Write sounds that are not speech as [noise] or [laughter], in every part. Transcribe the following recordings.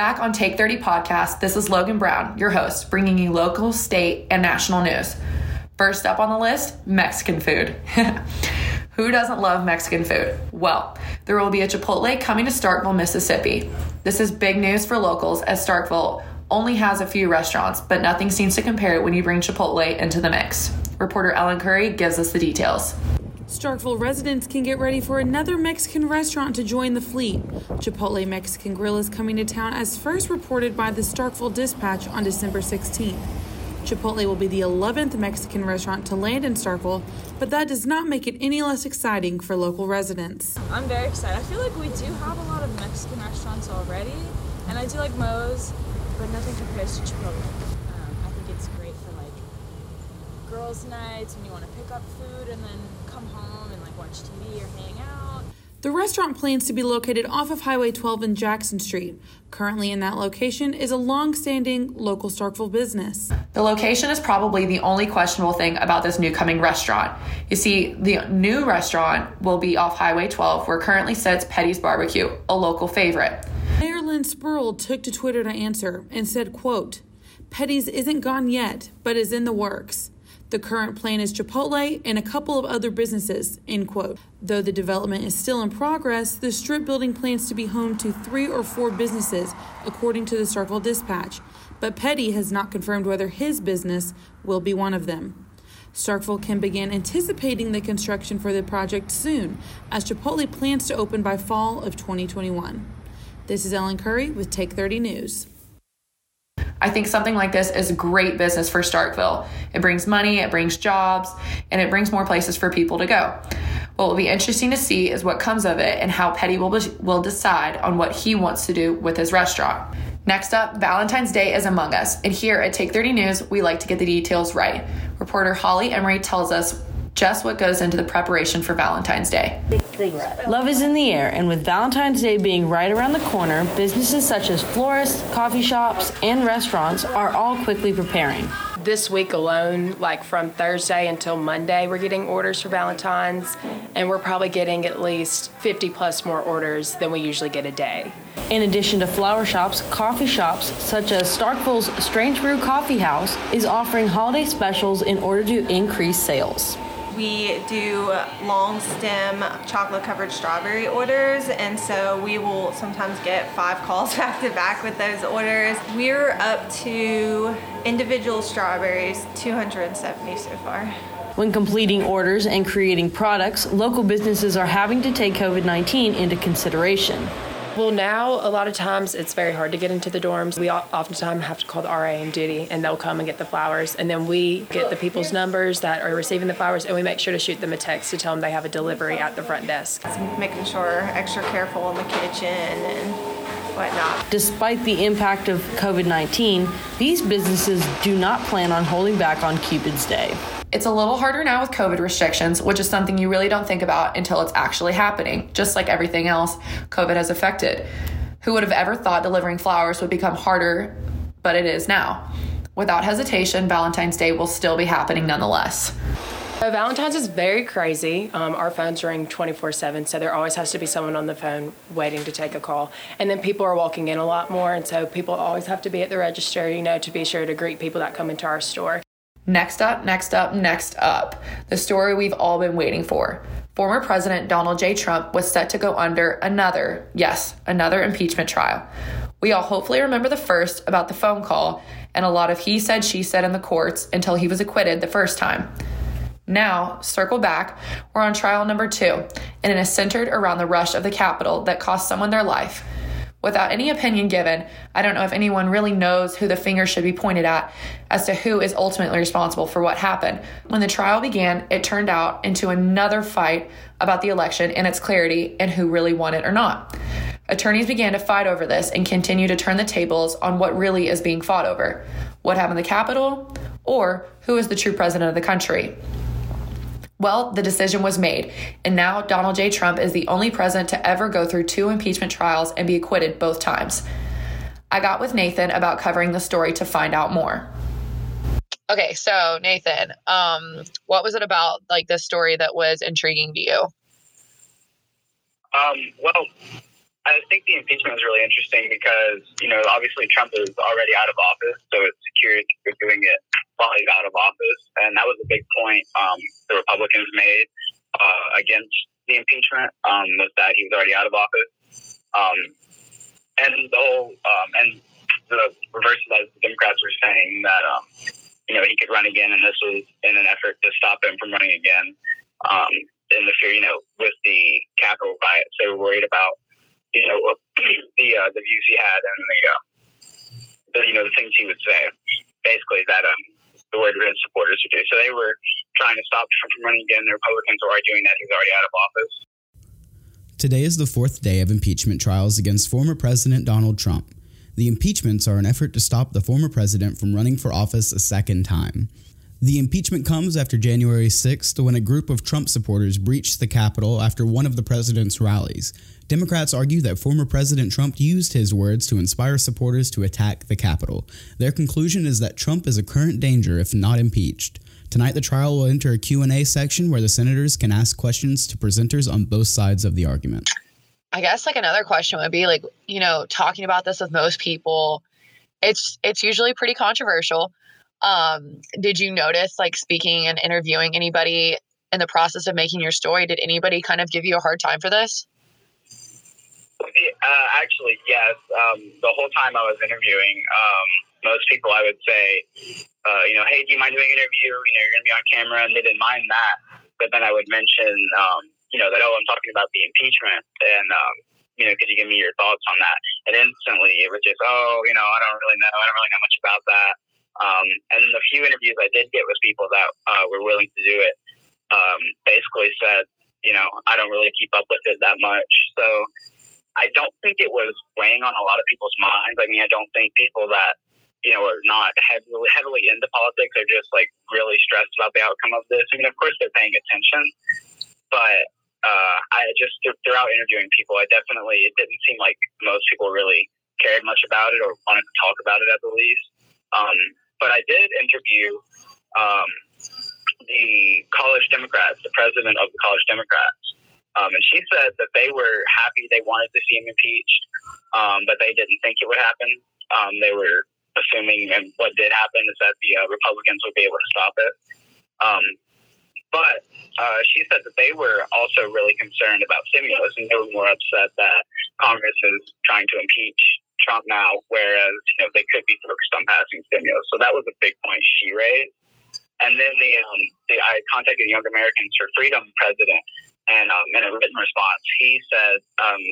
Back on Take 30 podcast, this is Logan Brown, your host, bringing you local, state, and national news. First up on the list, Mexican food. [laughs] Who doesn't love Mexican food? Well, there will be a Chipotle coming to Starkville, Mississippi. This is big news for locals as Starkville only has a few restaurants, but nothing seems to compare when you bring Chipotle into the mix. Reporter Ellen Curry gives us the details. Starkville residents can get ready for another Mexican restaurant to join the fleet. Chipotle Mexican Grill is coming to town as first reported by the Starkville Dispatch on December 16th. Chipotle will be the 11th Mexican restaurant to land in Starkville, but that does not make it any less exciting for local residents. I'm very excited. I feel like we do have a lot of Mexican restaurants already, and I do like Moe's, but nothing compares to Chipotle. Um, I think it's great for like girls' nights when you want to pick up food and then come home and like watch TV or hang out. The restaurant plans to be located off of Highway 12 and Jackson Street. Currently in that location is a long-standing local Starkville business. The location is probably the only questionable thing about this new coming restaurant. You see, the new restaurant will be off Highway 12 where currently sits Petty's Barbecue, a local favorite. Mayor Lynn Spruill took to Twitter to answer and said, quote, Petty's isn't gone yet, but is in the works. The current plan is Chipotle and a couple of other businesses, end quote. Though the development is still in progress, the strip building plans to be home to three or four businesses, according to the Starkville Dispatch. But Petty has not confirmed whether his business will be one of them. Starkville can begin anticipating the construction for the project soon, as Chipotle plans to open by fall of 2021. This is Ellen Curry with Take 30 News. I think something like this is great business for Starkville. It brings money, it brings jobs, and it brings more places for people to go. What will be interesting to see is what comes of it and how Petty will, will decide on what he wants to do with his restaurant. Next up, Valentine's Day is among us, and here at Take 30 News, we like to get the details right. Reporter Holly Emery tells us just what goes into the preparation for Valentine's Day. Love is in the air, and with Valentine's Day being right around the corner, businesses such as florists, coffee shops, and restaurants are all quickly preparing. This week alone, like from Thursday until Monday, we're getting orders for Valentine's, and we're probably getting at least 50 plus more orders than we usually get a day. In addition to flower shops, coffee shops such as Starkville's Strange Brew Coffee House is offering holiday specials in order to increase sales. We do long stem chocolate covered strawberry orders, and so we will sometimes get five [laughs] calls back to back with those orders. We're up to individual strawberries, 270 so far. When completing orders and creating products, local businesses are having to take COVID 19 into consideration. Well, now a lot of times it's very hard to get into the dorms. We oftentimes have to call the RA and duty, and they'll come and get the flowers. And then we get the people's numbers that are receiving the flowers, and we make sure to shoot them a text to tell them they have a delivery at the front desk. Making sure extra careful in the kitchen and whatnot. Despite the impact of COVID 19, these businesses do not plan on holding back on Cupid's Day. It's a little harder now with COVID restrictions, which is something you really don't think about until it's actually happening. Just like everything else, COVID has affected. Who would have ever thought delivering flowers would become harder, but it is now. Without hesitation, Valentine's Day will still be happening nonetheless. So Valentine's is very crazy. Um, our phones ring 24 7, so there always has to be someone on the phone waiting to take a call. And then people are walking in a lot more, and so people always have to be at the register, you know, to be sure to greet people that come into our store. Next up, next up, next up. The story we've all been waiting for. Former President Donald J. Trump was set to go under another, yes, another impeachment trial. We all hopefully remember the first about the phone call and a lot of he said, she said in the courts until he was acquitted the first time. Now, circle back, we're on trial number two, and it is centered around the rush of the Capitol that cost someone their life. Without any opinion given, I don't know if anyone really knows who the finger should be pointed at as to who is ultimately responsible for what happened. When the trial began, it turned out into another fight about the election and its clarity and who really won it or not. Attorneys began to fight over this and continue to turn the tables on what really is being fought over what happened in the Capitol, or who is the true president of the country. Well, the decision was made, and now Donald J. Trump is the only president to ever go through two impeachment trials and be acquitted both times. I got with Nathan about covering the story to find out more. Okay, so Nathan, um, what was it about like this story that was intriguing to you? Um, well, I think the impeachment is really interesting because, you know, obviously Trump is already out of office, so it's if they're doing it while he's out of office. And that was a big point um, the Republicans made uh, against the impeachment um, was that he was already out of office. Um, and the whole, um, and the reverse of that, the Democrats were saying that, um, you know, he could run again, and this was in an effort to stop him from running again. Um, in the fear, you know, with the Capitol riots, they were worried about you know, [clears throat] the uh, the views he had and the, uh, the you know the things he would say, basically that um the word his supporters would do. So they were trying to stop Trump from running again. The Republicans were arguing that he's already out of office. Today is the fourth day of impeachment trials against former President Donald Trump. The impeachments are an effort to stop the former president from running for office a second time. The impeachment comes after January 6th when a group of Trump supporters breached the Capitol after one of the president's rallies. Democrats argue that former President Trump used his words to inspire supporters to attack the Capitol. Their conclusion is that Trump is a current danger if not impeached. Tonight the trial will enter a Q&A section where the senators can ask questions to presenters on both sides of the argument. I guess like another question would be like, you know, talking about this with most people, it's it's usually pretty controversial. Um, did you notice, like, speaking and interviewing anybody in the process of making your story? Did anybody kind of give you a hard time for this? Uh, actually, yes. Um, the whole time I was interviewing, um, most people I would say, uh, you know, hey, do you mind doing an interview? You know, you're going to be on camera, and they didn't mind that. But then I would mention, um, you know, that oh, I'm talking about the impeachment, and um, you know, could you give me your thoughts on that? And instantly, it was just, oh, you know, I don't really know. I don't really know much about that. Um, and then the few interviews I did get with people that uh, were willing to do it um, basically said, you know, I don't really keep up with it that much. So I don't think it was weighing on a lot of people's minds. I mean, I don't think people that, you know, are not heavily, heavily into politics are just like really stressed about the outcome of this. I mean, of course they're paying attention, but uh, I just, throughout interviewing people, I definitely, it didn't seem like most people really cared much about it or wanted to talk about it at the least. Um, but I did interview um, the college Democrats, the president of the college Democrats, um, and she said that they were happy they wanted to see him impeached, um, but they didn't think it would happen. Um, they were assuming, and what did happen is that the uh, Republicans would be able to stop it. Um, but uh, she said that they were also really concerned about stimulus, and they were more upset that Congress is trying to impeach Trump now, whereas you know they could be focused on passing stimulus. So that was a big point she raised. And then the, um, the I contacted Young Americans for Freedom president, and um, in a written response, he said um,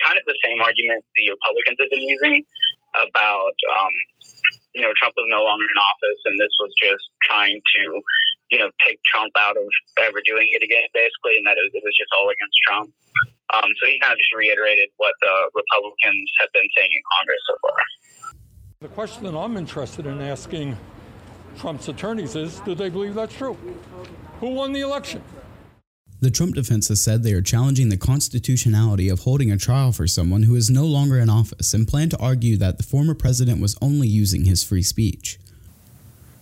kind of the same argument the Republicans have been using about um, you know Trump was no longer in office, and this was just trying to you know take Trump out of ever doing it again, basically, and that it was, it was just all against Trump. Um, so he kind of just reiterated what the Republicans have been saying in Congress so far. The question that I'm interested in asking Trump's attorneys is do they believe that's true? Who won the election? The Trump defense has said they are challenging the constitutionality of holding a trial for someone who is no longer in office and plan to argue that the former president was only using his free speech.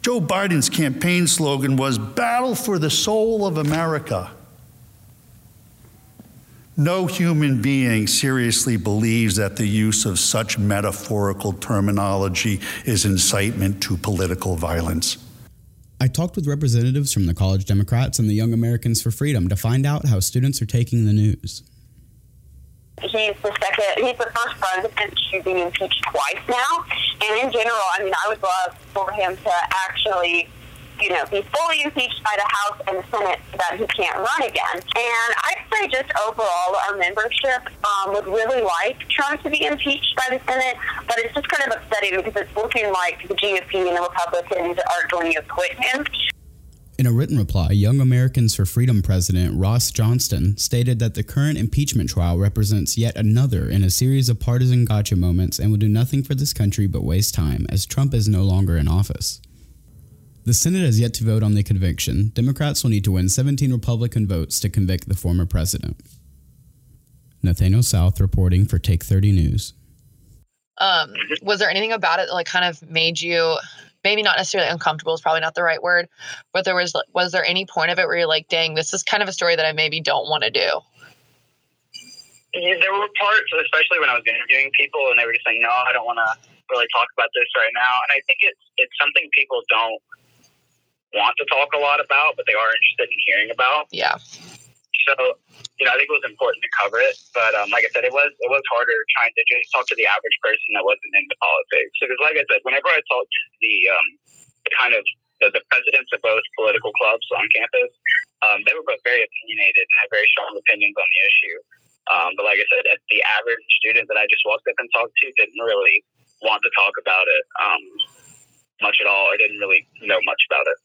Joe Biden's campaign slogan was Battle for the Soul of America. No human being seriously believes that the use of such metaphorical terminology is incitement to political violence. I talked with representatives from the College Democrats and the Young Americans for Freedom to find out how students are taking the news. He's the second, he's the first president to be impeached twice now. And in general, I mean, I would love for him to actually you know, be fully impeached by the House and the Senate so that he can't run again. And I'd say just overall, our membership um, would really like Trump to be impeached by the Senate, but it's just kind of upsetting because it's looking like the GOP and the Republicans are going to acquit him. In a written reply, Young Americans for Freedom President Ross Johnston stated that the current impeachment trial represents yet another in a series of partisan gotcha moments and will do nothing for this country but waste time, as Trump is no longer in office. The Senate has yet to vote on the conviction. Democrats will need to win 17 Republican votes to convict the former president. Nathaniel South reporting for Take 30 News. Um, was there anything about it that like kind of made you maybe not necessarily uncomfortable is probably not the right word, but there was was there any point of it where you're like, dang, this is kind of a story that I maybe don't want to do? there were parts, especially when I was interviewing people, and they were just saying, "No, I don't want to really talk about this right now." And I think it's it's something people don't want to talk a lot about, but they are interested in hearing about. Yeah. So, you know, I think it was important to cover it. But um, like I said, it was it was harder trying to just talk to the average person that wasn't into politics. Because, like I said, whenever I talked to the um, the kind of the, the presidents of both political clubs on campus, um, they were both very opinionated and had very strong opinions on the issue. Um, but like I said, the average student that I just walked up and talked to didn't really want to talk about it um, much at all, or didn't really know much about it.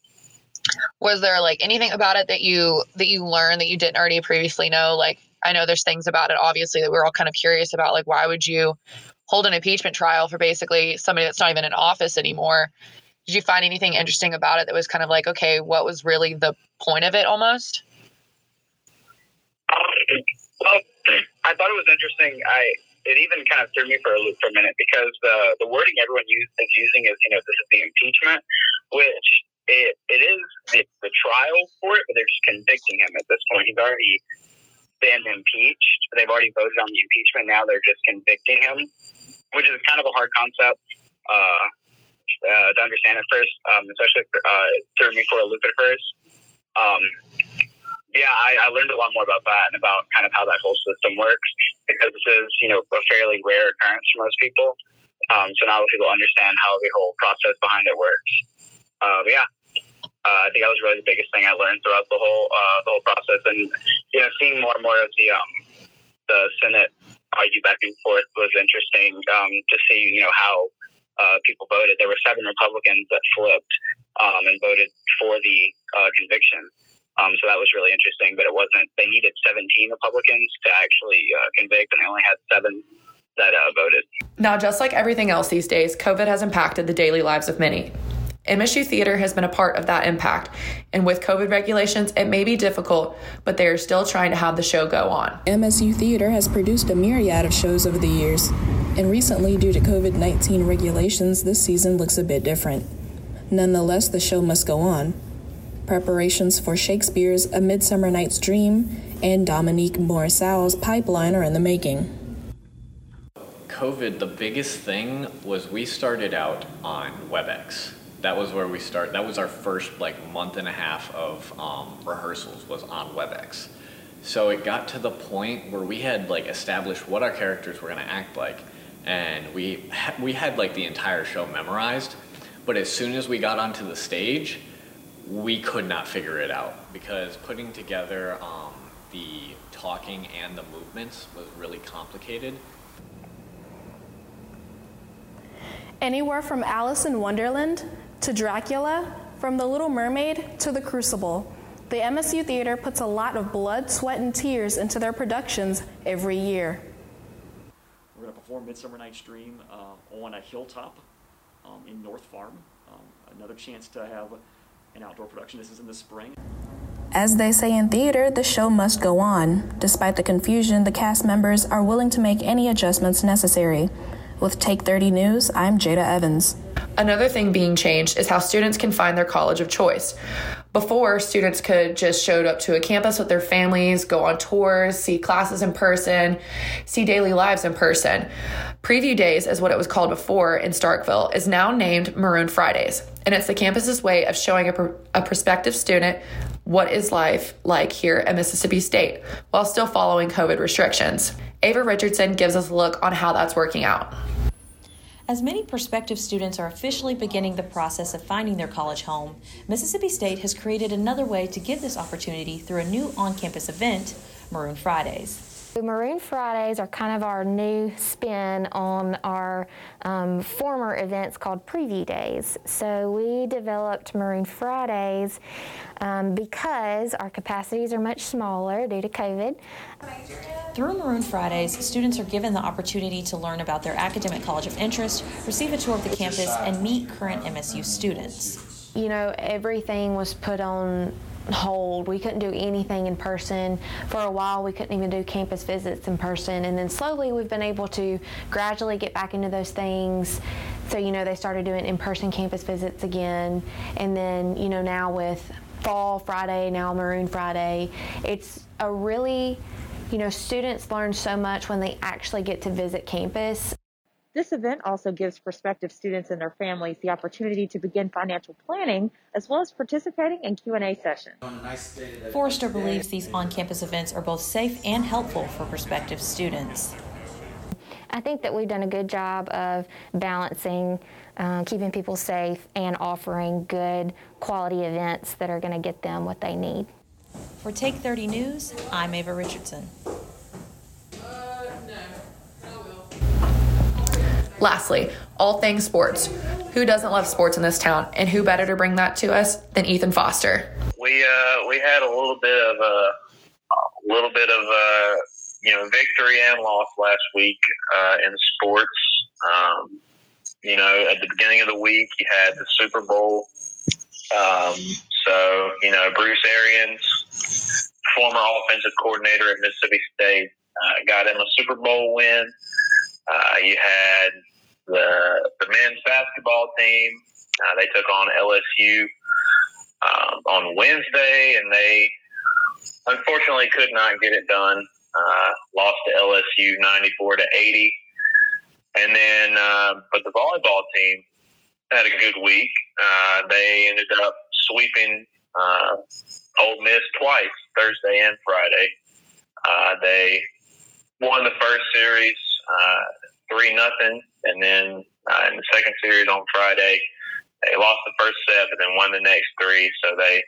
Was there like anything about it that you that you learned that you didn't already previously know? Like I know there's things about it obviously that we're all kind of curious about. Like why would you hold an impeachment trial for basically somebody that's not even in office anymore? Did you find anything interesting about it that was kind of like, okay, what was really the point of it almost? I thought it was interesting. I it even kind of threw me for a loop for a minute because the the wording everyone use, is using is you know this is the impeachment, which it it is the, the trial for it, but they're just convicting him at this point. He's already been impeached. They've already voted on the impeachment. Now they're just convicting him, which is kind of a hard concept. Uh, uh, to understand at first, um, especially uh, threw me for a loop at first. Um, yeah, I, I learned a lot more about that and about kind of how that whole system works because this is, you know, a fairly rare occurrence for most people. Um, so now people understand how the whole process behind it works. But yeah, uh, I think that was really the biggest thing I learned throughout the whole uh, the whole process, and you know, seeing more and more of the um, the Senate argue back and forth was interesting um, to see, you know, how uh, people voted. There were seven Republicans that flipped um, and voted for the uh, conviction. Um, so that was really interesting, but it wasn't. They needed 17 Republicans to actually uh, convict, and they only had seven that uh, voted. Now, just like everything else these days, COVID has impacted the daily lives of many. MSU Theater has been a part of that impact, and with COVID regulations, it may be difficult, but they are still trying to have the show go on. MSU Theater has produced a myriad of shows over the years, and recently, due to COVID 19 regulations, this season looks a bit different. Nonetheless, the show must go on. Preparations for Shakespeare's A Midsummer Night's Dream and Dominique Morisseau's Pipeline are in the making. COVID, the biggest thing was we started out on WebEx. That was where we start. That was our first like month and a half of um, rehearsals was on WebEx. So it got to the point where we had like established what our characters were going to act like, and we ha- we had like the entire show memorized. But as soon as we got onto the stage, we could not figure it out because putting together um, the talking and the movements was really complicated. Anywhere from Alice in Wonderland to Dracula, from The Little Mermaid to The Crucible, the MSU Theater puts a lot of blood, sweat, and tears into their productions every year. We're going to perform Midsummer Night's Dream uh, on a hilltop um, in North Farm. Um, another chance to have an outdoor production. This is in the spring. As they say in theater, the show must go on. Despite the confusion, the cast members are willing to make any adjustments necessary. With Take 30 News, I'm Jada Evans. Another thing being changed is how students can find their college of choice. Before, students could just show up to a campus with their families, go on tours, see classes in person, see daily lives in person. Preview Days, is what it was called before in Starkville, is now named Maroon Fridays, and it's the campus's way of showing a, pr- a prospective student what is life like here at Mississippi State while still following COVID restrictions. Ava Richardson gives us a look on how that's working out. As many prospective students are officially beginning the process of finding their college home, Mississippi State has created another way to give this opportunity through a new on campus event, Maroon Fridays. Maroon Fridays are kind of our new spin on our um, former events called Preview Days. So we developed Maroon Fridays um, because our capacities are much smaller due to COVID. Through Maroon Fridays, students are given the opportunity to learn about their academic college of interest, receive a tour of the campus, and meet current MSU students. You know, everything was put on hold. We couldn't do anything in person. For a while, we couldn't even do campus visits in person. And then slowly, we've been able to gradually get back into those things. So, you know, they started doing in person campus visits again. And then, you know, now with Fall Friday, now Maroon Friday, it's a really you know, students learn so much when they actually get to visit campus. This event also gives prospective students and their families the opportunity to begin financial planning as well as participating in Q&A sessions. Nice Forrester believes these on-campus events are both safe and helpful for prospective students. I think that we've done a good job of balancing uh, keeping people safe and offering good quality events that are going to get them what they need. For Take 30 News, I'm Ava Richardson. Lastly, all things sports. Who doesn't love sports in this town? And who better to bring that to us than Ethan Foster? We uh, we had a little bit of a, a little bit of a you know victory and loss last week uh, in sports. Um, you know, at the beginning of the week, you had the Super Bowl. Um, so you know, Bruce Arians, former offensive coordinator at Mississippi State, uh, got him a Super Bowl win. Uh, you had the the men's basketball team. Uh, they took on LSU um, on Wednesday, and they unfortunately could not get it done. Uh, lost to LSU 94 to 80. And then, uh, but the volleyball team had a good week. Uh, they ended up sweeping uh, Ole Miss twice, Thursday and Friday. Uh, they won the first series three nothing, and then uh, in the second series on Friday, they lost the first set, but then won the next three. So they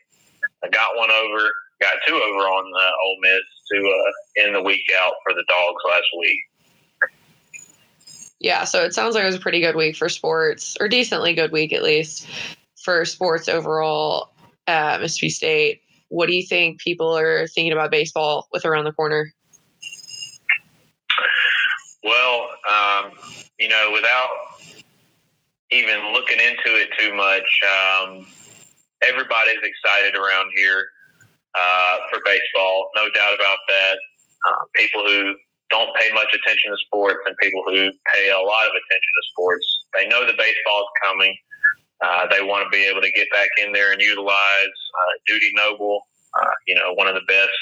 got one over, got two over on uh, Ole Miss to uh, end the week out for the Dogs last week. Yeah, so it sounds like it was a pretty good week for sports, or decently good week at least for sports overall at Mississippi State. What do you think people are thinking about baseball with around the corner? Well, um, you know, without even looking into it too much, um, everybody's excited around here uh, for baseball. No doubt about that. Uh, people who don't pay much attention to sports and people who pay a lot of attention to sports, they know the baseball is coming. Uh, they want to be able to get back in there and utilize uh, Dudy Noble, uh, you know, one of the best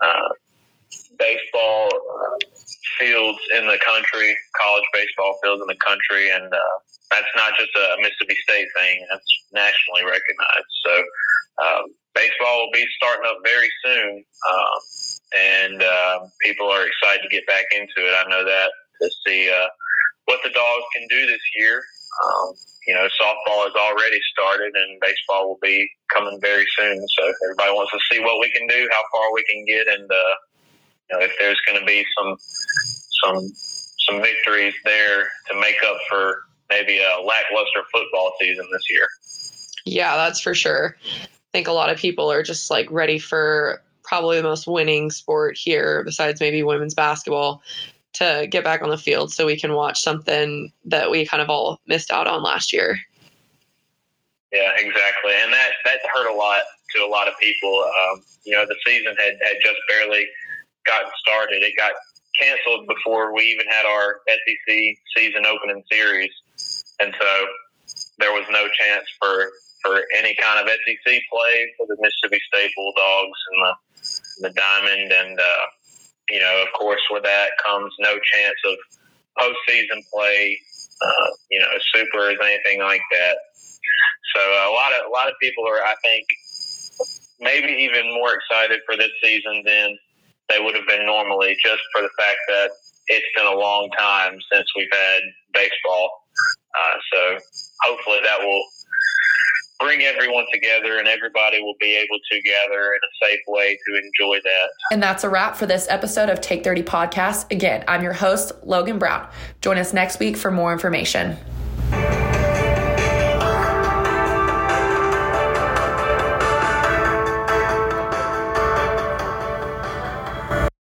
uh, baseball fields in the country, college baseball fields in the country, and uh, that's not just a Mississippi State thing; that's nationally recognized. So, um, baseball will be starting up very soon, um, and uh, people are excited to get back into it. I know that to see uh, what the dogs can do this year. Um, you know, softball has already started, and baseball will be coming very soon. So everybody wants to see what we can do, how far we can get, and uh, you know, if there's going to be some some some victories there to make up for maybe a lackluster football season this year. Yeah, that's for sure. I think a lot of people are just like ready for probably the most winning sport here, besides maybe women's basketball, to get back on the field so we can watch something that we kind of all missed out on last year. Yeah, exactly, and that that hurt a lot to a lot of people. Um, you know, the season had had just barely gotten started. It got canceled before we even had our SEC season opening series, and so there was no chance for for any kind of SEC play for the Mississippi State Bulldogs and the the Diamond, and uh, you know, of course, with that comes no chance of postseason play, uh, you know, supers, anything like that. So a lot of a lot of people are, I think, maybe even more excited for this season than they would have been normally, just for the fact that it's been a long time since we've had baseball. Uh, so hopefully that will bring everyone together and everybody will be able to gather in a safe way to enjoy that. And that's a wrap for this episode of Take 30 Podcast. Again, I'm your host, Logan Brown. Join us next week for more information.